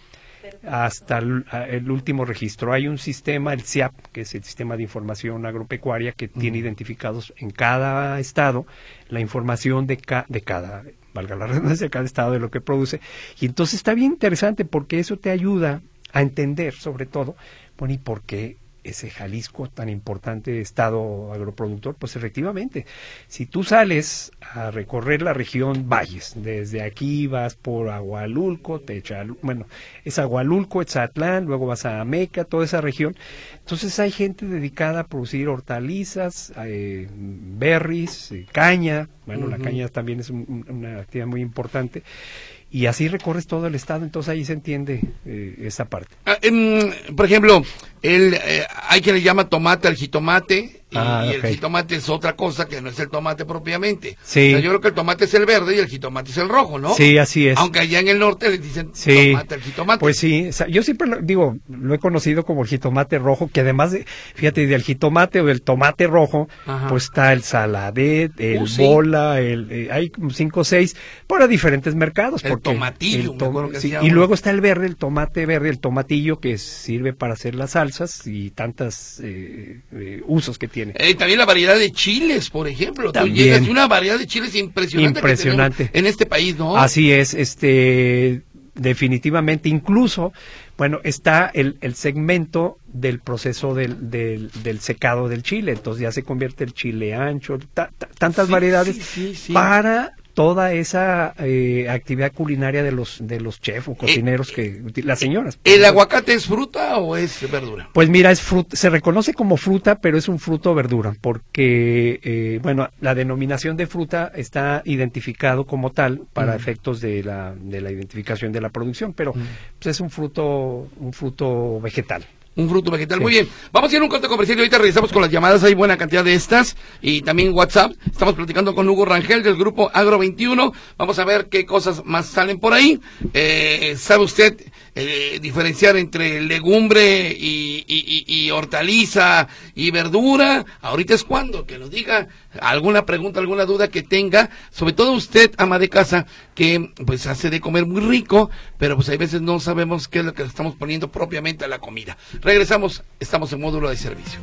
hasta el, último registro. Hay un sistema, el CIAP, que es el Sistema de Información Agropecuaria, que tiene identificados en cada estado la información de, de cada, valga la redundancia, de cada estado de lo que produce. Y entonces está bien interesante porque eso te ayuda a entender, sobre todo, bueno, ¿y por qué ese Jalisco tan importante estado agroproductor, pues efectivamente, si tú sales a recorrer la región Valles, desde aquí vas por Agualulco, Techal, bueno, es Agualulco, Etzatlán, luego vas a Ameca, toda esa región, entonces hay gente dedicada a producir hortalizas, eh, berries, eh, caña, bueno, la caña también es una actividad muy importante, y así recorres todo el estado, entonces ahí se entiende eh, esa parte. Ah, em, por ejemplo, el, eh, hay quien le llama tomate al jitomate, y, Ah, y el jitomate es otra cosa que no es el tomate propiamente. Sí. O sea, yo creo que el tomate es el verde y el jitomate es el rojo, ¿no? Sí, así es. Aunque allá en el norte le dicen Sí, tomate al jitomate. pues sí, o sea, yo siempre lo, digo, lo he conocido como el jitomate rojo, que además de, fíjate, del jitomate o del tomate rojo, Ajá. pues está el saladet, el Uh, sí. bola, el, eh, hay cinco o seis para diferentes mercados. El porque tomatillo, el que sí, y luego está el verde, el tomate verde, el tomatillo que sirve para hacer las salsas y tantas eh, eh, usos que tiene. Eh, también la variedad de chiles, por ejemplo. Tú También. llegas y una variedad de chiles impresionante. Impresionante. en este país, ¿no? Así es, este definitivamente, incluso, bueno, está el, el segmento del proceso del, del, del secado del chile, entonces ya se convierte el chile ancho, ta- ta- tantas Sí, variedades sí, sí, sí. para toda esa eh, actividad culinaria de los de los chefs o cocineros que uti- las señoras. ¿El aguacate es fruta o es verdura? Pues mira, es fruta, se reconoce como fruta, pero es un fruto verdura, porque, eh, bueno, la denominación de fruta está identificado como tal para Mm. efectos de la, de la identificación de la producción, pero Mm. pues, es un fruto, un fruto vegetal. Un fruto vegetal. Sí. Muy bien. Vamos a ir a un corte comercial y ahorita regresamos con las llamadas. Hay buena cantidad de estas. Y también WhatsApp. Estamos platicando con Hugo Rangel del grupo Agro 21. Vamos a ver qué cosas más salen por ahí. Eh, ¿Sabe usted eh, diferenciar entre legumbre y, hortaliza y verdura? Ahorita es cuando. Que nos diga alguna pregunta, alguna duda que tenga. Sobre todo usted, ama de casa, que pues hace de comer muy rico, pero pues hay veces no sabemos qué es lo que estamos poniendo propiamente a la comida. Regresamos, estamos en módulo de servicio.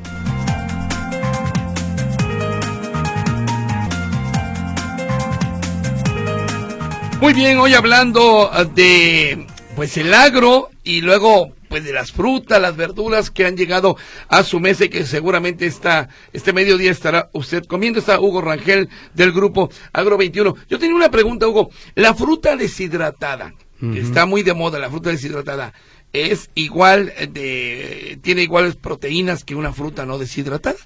Muy bien, hoy hablando ah, de pues el agro y luego pues de las frutas, las verduras que han llegado a su mesa y que seguramente está este mediodía estará usted comiendo. Está Hugo Rangel del grupo Agro 21. Yo tenía una pregunta, Hugo. La fruta deshidratada, que está muy de moda, la fruta deshidratada, es igual de tiene iguales proteínas que una fruta no deshidratada.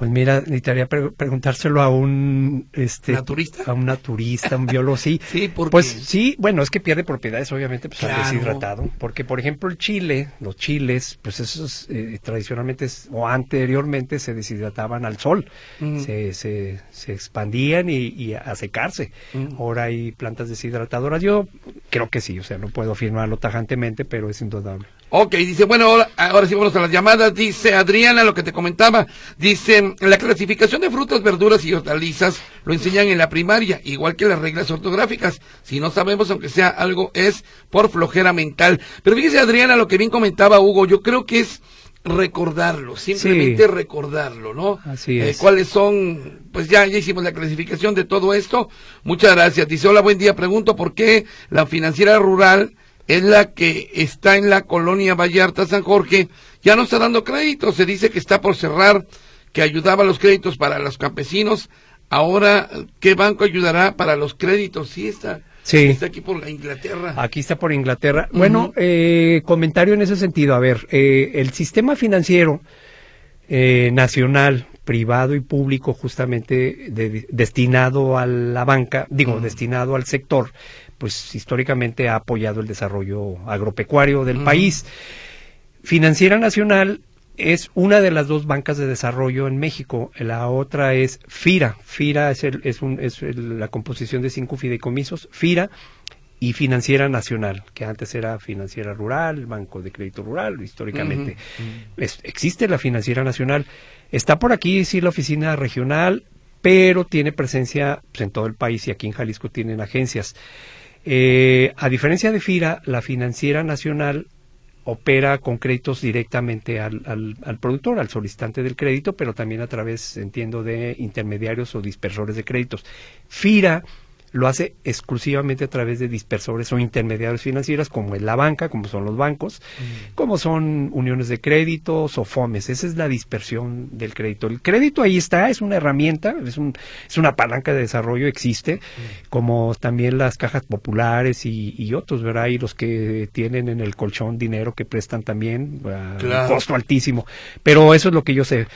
Pues mira, necesitaría pre- preguntárselo a un este ¿Naturista? a un naturista, un biólogo, sí. Sí, porque Pues sí, bueno, es que pierde propiedades obviamente pues al Claro. deshidratado, porque por ejemplo el chile, los chiles, pues esos eh, tradicionalmente o anteriormente se deshidrataban al sol, Mm. se, se, se expandían y, y a secarse. Mm. Ahora hay plantas deshidratadoras, yo creo que sí, o sea, no puedo afirmarlo tajantemente, pero es indudable. Ok, dice, bueno, ahora, ahora sí vamos a las llamadas. Dice Adriana, lo que te comentaba. Dice, la clasificación de frutas, verduras y hortalizas lo enseñan en la primaria, igual que las reglas ortográficas. Si no sabemos, aunque sea algo, es por flojera mental. Pero fíjese, Adriana, lo que bien comentaba Hugo, yo creo que es recordarlo, simplemente Sí. recordarlo, ¿no? Así Eh, es. ¿Cuáles son? Pues ya, ya hicimos la clasificación de todo esto. Muchas gracias. Dice, hola, buen día. Pregunto por qué la financiera rural es la que está en la colonia Vallarta San Jorge, ya no está dando créditos, se dice que está por cerrar, que ayudaba los créditos para los campesinos, ahora, ¿qué banco ayudará para los créditos? Sí, está, Sí. está aquí por la Inglaterra. Aquí está por Inglaterra. Bueno, eh, comentario en ese sentido. A ver, eh, el sistema financiero eh, nacional, privado y público, justamente de- destinado a la banca, digo, destinado al sector, pues históricamente ha apoyado el desarrollo agropecuario del país. Financiera Nacional es una de las dos bancas de desarrollo en México. La otra es FIRA. FIRA es, el- es, un- es el- la composición de cinco fideicomisos. FIRA y Financiera Nacional, que antes era Financiera Rural, Banco de Crédito Rural, históricamente. Es- existe la Financiera Nacional. Está por aquí, sí, la oficina regional, pero tiene presencia pues, en todo el país y aquí en Jalisco tienen agencias. Eh, a diferencia de FIRA, la Financiera Nacional opera con créditos directamente al, al, al productor, al solicitante del crédito, pero también a través, entiendo, de intermediarios o dispersores de créditos. FIRA lo hace exclusivamente a través de dispersores o intermediarios financieros, como es la banca, como son los bancos, como son uniones de crédito, SOFOMES. Esa es la dispersión del crédito. El crédito ahí está, es una herramienta, es, un, es una palanca de desarrollo, existe, como también las cajas populares y, y otros, ¿verdad? Y los que tienen en el colchón dinero que prestan también a Claro. un costo altísimo. Pero eso es lo que yo sé.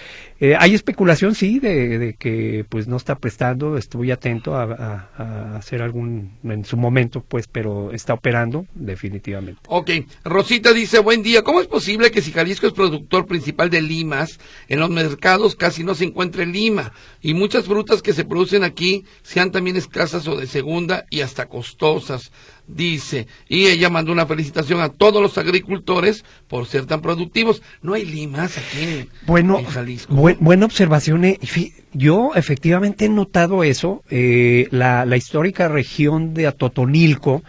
Eh, hay especulación, sí, de, que pues no está prestando, estoy atento a, hacer algún, en su momento, pues, pero está operando definitivamente. Ok, Rosita dice, buen día, ¿cómo es posible que si Jalisco es productor principal de limas, en los mercados casi no se encuentre lima y muchas frutas que se producen aquí sean también escasas o de segunda y hasta costosas? Dice, y ella mandó una felicitación a todos los agricultores por ser tan productivos. No hay limas aquí en, bueno, Jalisco. buena observación. Eh. Yo efectivamente he notado eso. Eh, la, la histórica región de Atotonilco,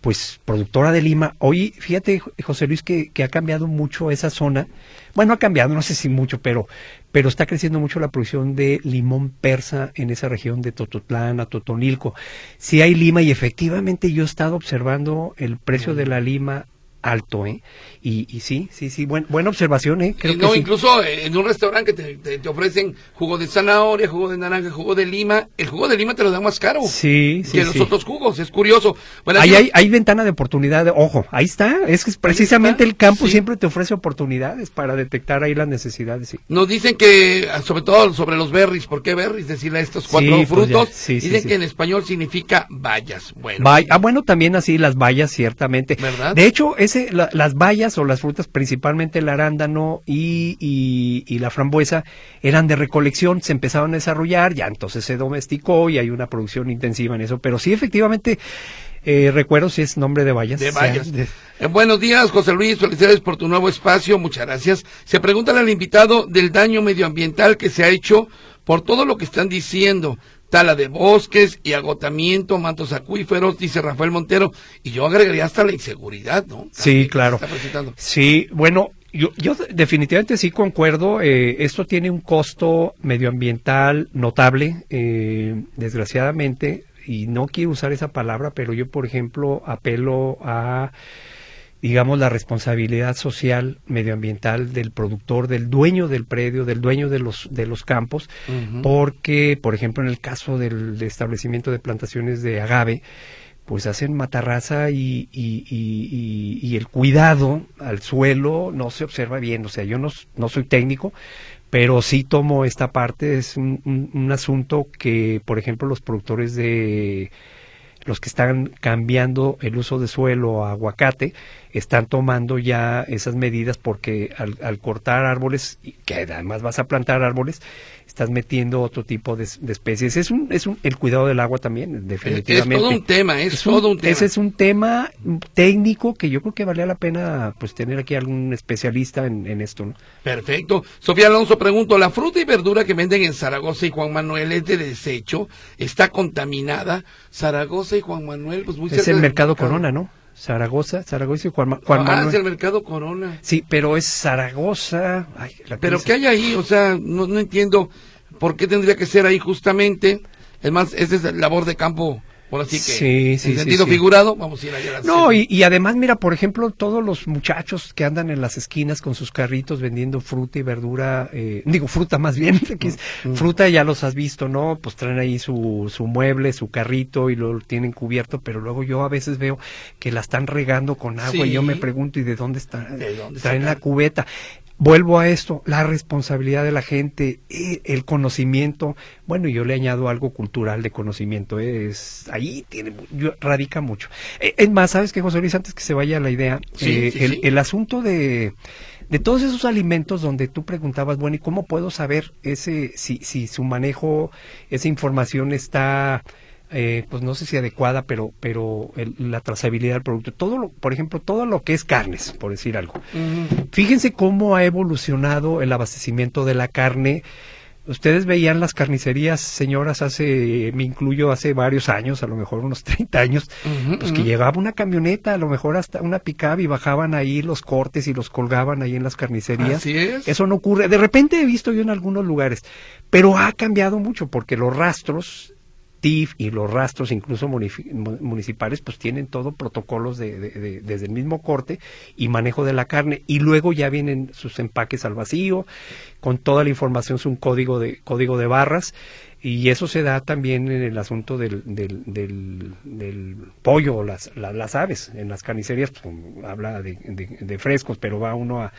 pues productora de Lima. Hoy, fíjate, José Luis, que, que, ha cambiado mucho esa zona. Bueno, ha cambiado, no sé si mucho, pero, pero está creciendo mucho la producción de limón persa en esa región de Tototlán, a Totonilco. Sí hay lima y efectivamente yo he estado observando el precio de la lima alto, ¿eh? Y, y sí, sí, sí, buena observación, ¿eh? Creo no, incluso en un restaurante que te, ofrecen jugo de zanahoria, jugo de naranja, jugo de lima, el jugo de lima te lo dan más caro sí, sí, que los otros jugos, es curioso. ahí hay, hay, ventana de oportunidad, ojo, ahí está, es que precisamente el campo siempre te ofrece oportunidades para detectar ahí las necesidades. Nos dicen que, sobre todo sobre los berries, ¿por qué berries? Decirle a estos cuatro pues frutos, dicen que en español significa bayas. Bueno. ah, bueno, también así las bayas, ciertamente. ¿Verdad? De hecho, es las bayas o las frutas, principalmente el arándano y, y, la frambuesa, eran de recolección, se empezaron a desarrollar, ya entonces se domesticó y hay una producción intensiva en eso. Pero sí, efectivamente, eh, recuerdo si es nombre de bayas. De bayas. Eh, buenos días, José Luis. Felicidades por tu nuevo espacio. Muchas gracias. Se pregunta al invitado del daño medioambiental que se ha hecho por todo lo que están diciendo tala de bosques y agotamiento, mantos acuíferos, dice Rafael Montero, y yo agregaría hasta la inseguridad, ¿no? Sí, claro. Sí, bueno, yo, yo definitivamente sí concuerdo, eh, esto tiene un costo medioambiental notable, eh, desgraciadamente, y no quiero usar esa palabra, pero yo, por ejemplo, apelo a digamos, la responsabilidad social medioambiental del productor, del dueño del predio, del dueño de los, de los campos, porque, por ejemplo, en el caso del establecimiento de plantaciones de agave, pues hacen matarraza y, y, y, y, el cuidado al suelo no se observa bien. O sea, yo no, no soy técnico, pero sí tomo esta parte. Es un, un asunto que, por ejemplo, los productores de los que están cambiando el uso de suelo a aguacate están tomando ya esas medidas porque al, al cortar árboles, que además vas a plantar árboles, estás metiendo otro tipo de, especies. Es un, es un, el cuidado del agua también, definitivamente. Es todo un tema, es, todo un, tema. Ese es un tema técnico que yo creo que valía la pena pues tener aquí algún especialista en, en esto. ¿no? Perfecto. Sofía Alonso pregunto, ¿la fruta y verdura que venden en Zaragoza y Juan Manuel es de desecho? ¿Está contaminada? Zaragoza y Juan Manuel, pues muy Es el mercado Corona, ¿no? Zaragoza, Zaragoza y Juan, Juan ah, Manuel. Ah, el mercado Corona. Sí, pero es Zaragoza. pero ¿qué hay ahí? O sea, no, no entiendo por qué tendría que ser ahí justamente. Es más, esa es labor de campo por así que sí, sí, en sentido figurado, vamos a ir allá. no, y, y, además, mira, por ejemplo, todos los muchachos que andan en las esquinas con sus carritos vendiendo fruta y verdura, eh, digo fruta más bien, que es, mm, mm. fruta ya los has visto, ¿no? Pues traen ahí su, su mueble, su carrito y lo tienen cubierto, pero luego yo a veces veo que la están regando con agua y yo me pregunto, ¿y de dónde está? ¿De dónde traen la cubeta? Vuelvo a esto, la responsabilidad de la gente, eh, el conocimiento, bueno, yo le añado algo cultural de conocimiento, eh, es ahí tiene, radica mucho. Eh, es más, sabes que José Luis, antes que se vaya la idea, el, el, asunto de, de todos esos alimentos donde tú preguntabas, bueno, ¿y cómo puedo saber ese, si, si su manejo, esa información está eh, pues no sé si adecuada, pero, pero la trazabilidad del producto. Todo lo, por ejemplo, todo lo que es carnes, por decir algo. Fíjense cómo ha evolucionado el abastecimiento de la carne. Ustedes veían las carnicerías, señoras, hace, me incluyo, hace varios años, a lo mejor unos 30 años, pues que llegaba una camioneta, a lo mejor hasta una pickup y bajaban ahí los cortes y los colgaban ahí en las carnicerías. Eso no ocurre. De repente he visto yo en algunos lugares, pero ha cambiado mucho porque los rastros TIF y los rastros incluso municipales pues tienen todo protocolos de, desde el mismo corte y manejo de la carne. Y luego ya vienen sus empaques al vacío con toda la información es un código de código de barras. Y eso se da también en el asunto del, del, del, pollo las, las, aves. En las carnicerías pues, habla de, de frescos pero va uno a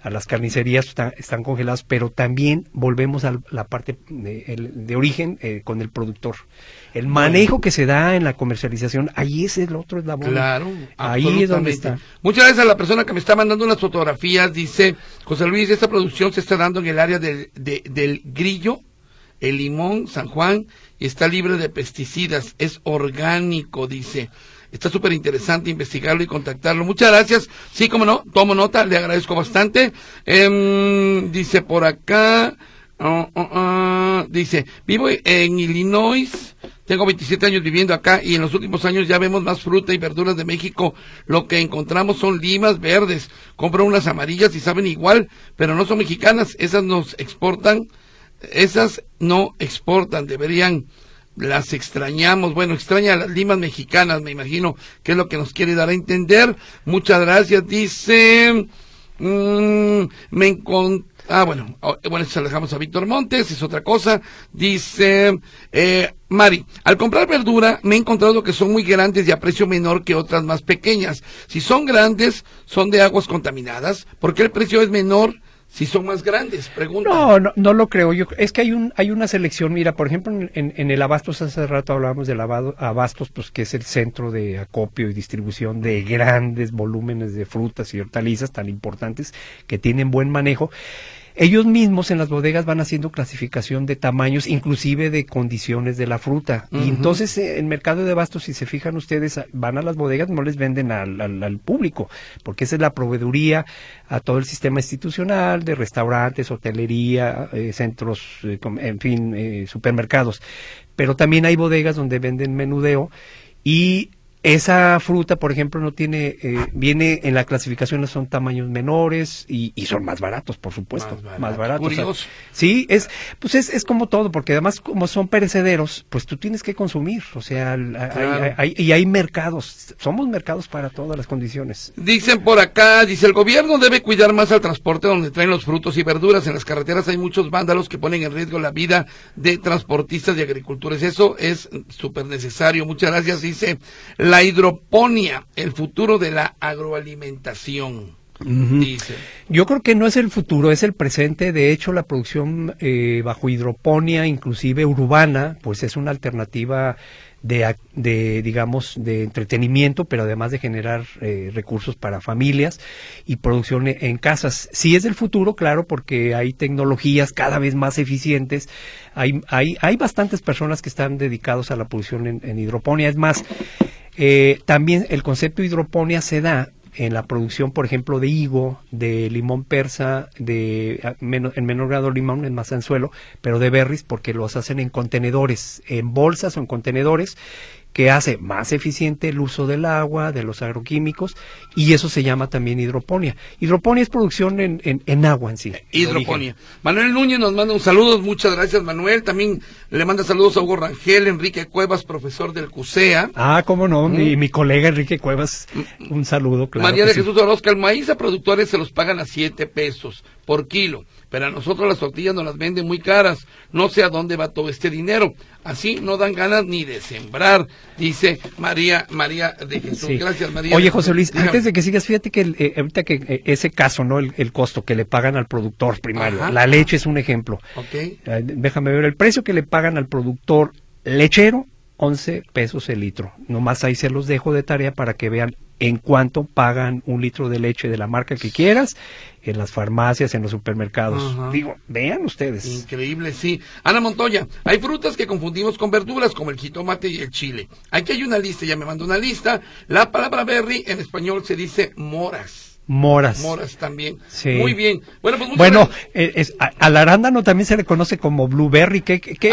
a las carnicerías están, están congelados, pero también volvemos a la parte de, de origen eh, con el productor. El manejo que se da en la comercialización, ahí es el otro eslabón. Claro, ahí es donde está. Muchas gracias a la persona que me está mandando unas fotografías. Dice, José Luis, esta producción se está dando en el área del, del Grillo, el Limón, San Juan, y está libre de pesticidas. Es orgánico, dice. Está súper interesante investigarlo y contactarlo. Muchas gracias. Sí, como no, tomo nota, le agradezco bastante. Em, dice por acá, oh, oh, oh, dice, vivo en Illinois, tengo 27 años viviendo acá y en los últimos años ya vemos más fruta y verduras de México. Lo que encontramos son limas verdes. Compro unas amarillas y saben igual, pero no son mexicanas. Esas nos exportan, esas no exportan, deberían las extrañamos. Bueno, extraña las limas mexicanas, me imagino que es lo que nos quiere dar a entender. Muchas gracias. Dice, mmm, me encontré. Ah, bueno, oh, bueno, se lo dejamos a Víctor Montes, es otra cosa. Dice, eh, Mari, al comprar verdura me he encontrado que son muy grandes y a precio menor que otras más pequeñas. Si son grandes, son de aguas contaminadas. ¿Por qué el precio es menor? Si son más grandes, pregunta. No, no, lo creo. Yo, es que hay un hay una selección. Mira, por ejemplo, en, en el Abastos, hace rato hablábamos del Abastos, pues que es el centro de acopio y distribución de grandes volúmenes de frutas y hortalizas tan importantes que tienen buen manejo ellos mismos en las bodegas van haciendo clasificación de tamaños, inclusive de condiciones de la fruta. Y entonces eh, el mercado de bastos, si se fijan ustedes, van a las bodegas, no les venden al, al, público, porque esa es la proveeduría a todo el sistema institucional de restaurantes, hotelería, eh, centros, eh, en fin, supermercados. Pero también hay bodegas donde venden menudeo y esa fruta, por ejemplo, no tiene, eh, viene en la clasificación, son tamaños menores y, son más baratos, por supuesto, más, baratos. sí, es, pues es, es como todo, porque además como son perecederos, pues tú tienes que consumir, o sea, hay, y hay mercados, somos mercados para todas las condiciones. Dicen por acá, dice el gobierno debe cuidar más al transporte donde traen los frutos y verduras. En las carreteras hay muchos vándalos que ponen en riesgo la vida de transportistas y agricultores. Eso es súper necesario. Muchas gracias, dice la hidroponía, el futuro de la agroalimentación. Dice. Yo creo que no es el futuro, es el presente. De hecho, la producción eh, bajo hidroponía, inclusive urbana, pues es una alternativa de, de, digamos, de entretenimiento, pero además de generar eh, recursos para familias y producción e, en casas. Sí es del futuro, claro, porque hay tecnologías cada vez más eficientes. Hay, hay, hay bastantes personas que están dedicados a la producción en, en hidroponía. Es más, eh, también el concepto de hidroponía se da en la producción, por ejemplo, de higo, de limón persa, de en menor grado limón, en más anzuelo, pero de berries porque los hacen en contenedores, en bolsas o en contenedores que hace más eficiente el uso del agua, de los agroquímicos, y eso se llama también hidroponía. Hidroponía es producción en, en, agua en sí. Hidroponía. Manuel Núñez nos manda un saludo, muchas gracias Manuel. También le manda saludos a Hugo Rangel, Enrique Cuevas, profesor del CUSEA. Ah, cómo no, mi, mi, colega Enrique Cuevas, un saludo, claro. María de Jesús Orozca, el maíz a productores se los pagan a siete pesos por kilo, pero a nosotros las tortillas nos las venden muy caras. No sé a dónde va todo este dinero. Así no dan ganas ni de sembrar, dice María María de Jesús. Gracias, María. Oye, José Luis, antes de que sigas, fíjate que eh, ahorita que eh, ese caso, ¿no? El, costo que le pagan al productor primario. la leche es un ejemplo. Okay. déjame ver el precio que le pagan al productor lechero 11 pesos el litro. Nomás ahí se los dejo de tarea para que vean en cuánto pagan un litro de leche de la marca que quieras en las farmacias, en los supermercados. Digo, vean ustedes. Increíble, sí. Ana Montoya, hay frutas que confundimos con verduras como el jitomate y el chile. Aquí hay una lista, ya me mandó una lista. La palabra berry en español se dice moras. Moras. Moras también. Sí. Muy bien. Bueno, pues bueno eh, es, al arándano también se le conoce como blueberry. ¿Qué, qué,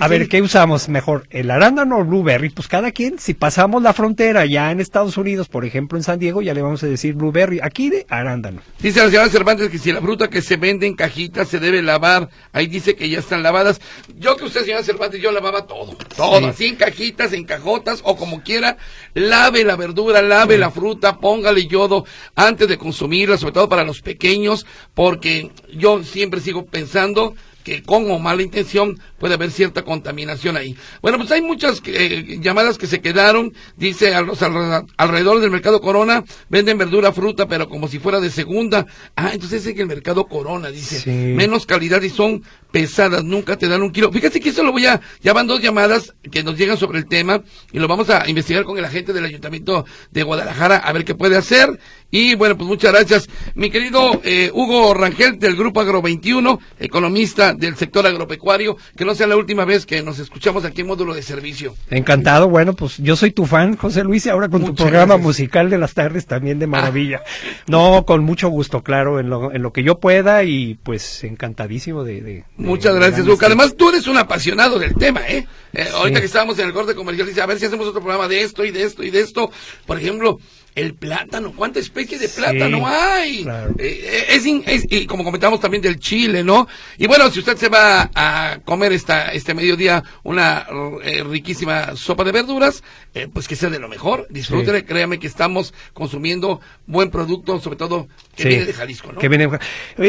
a ver, ¿qué usamos mejor? ¿El arándano o blueberry? Pues cada quien, si pasamos la frontera ya en Estados Unidos, por ejemplo en San Diego, ya le vamos a decir blueberry. Aquí de arándano. Dice la señora Cervantes que si la fruta que se vende en cajitas se debe lavar, ahí dice que ya están lavadas. Yo que usted, señora Cervantes, yo lavaba todo. Todo, así en cajitas, en cajotas o como quiera. Lave la verdura, lave la fruta, póngale yodo antes de consumirla, sobre todo para los pequeños, porque yo siempre sigo pensando que con o mala intención puede haber cierta contaminación ahí. Bueno, pues hay muchas eh, llamadas que se quedaron, dice a los alrededor del mercado Corona, venden verdura, fruta, pero como si fuera de segunda. Ah, entonces es que el mercado Corona, dice, menos calidad y son pesadas, nunca te dan un kilo. Fíjate que eso lo voy a, ya van dos llamadas que nos llegan sobre el tema y lo vamos a investigar con el agente del Ayuntamiento de Guadalajara a ver qué puede hacer. Y bueno, pues muchas gracias. Mi querido eh, Hugo Rangel del Grupo Agro 21, economista del sector agropecuario, que no sea la última vez que nos escuchamos aquí en módulo de servicio. Encantado, bueno, pues yo soy tu fan, José Luis, y ahora con tu programa musical de las tardes también de maravilla. No, con mucho gusto, claro, en lo, en lo que yo pueda y pues encantadísimo de... muchas gracias, Hugo. Además, tú eres un apasionado del tema, ¿eh? eh ahorita que estábamos en el corte comercial, dice, a ver si hacemos otro programa de esto y de esto y de esto. Por ejemplo, el plátano, ¿cuánta especie de plátano hay? Eh, eh, es, y como comentamos también del chile, ¿no? Y bueno, si usted se va a comer esta, este mediodía una eh, riquísima sopa de verduras, pues que sea de lo mejor, disfrútele, créame que estamos consumiendo buen producto, sobre todo que viene de Jalisco, ¿no? Que viene,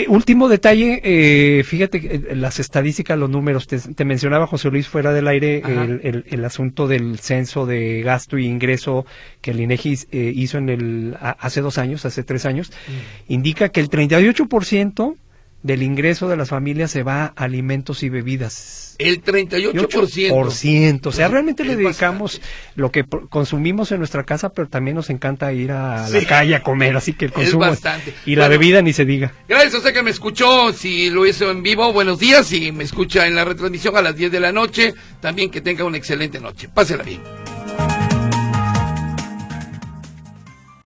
último detalle, fíjate las estadísticas, los números, te, mencionaba José Luis fuera del aire el, el, asunto del censo de gasto y ingreso que el INEGI hizo en el, hace dos años, hace tres años, mm. indica que el 38% del ingreso de las familias se va a alimentos y bebidas. El 38%. O sea, realmente le dedicamos lo que consumimos en nuestra casa, pero también nos encanta ir a la calle a comer, así que el consumo bastante. y la bebida ni se diga. Gracias a usted que me escuchó, si lo hizo en vivo, buenos días, y me escucha en la retransmisión a las 10 de la noche, también que tenga una excelente noche. Pásela bien.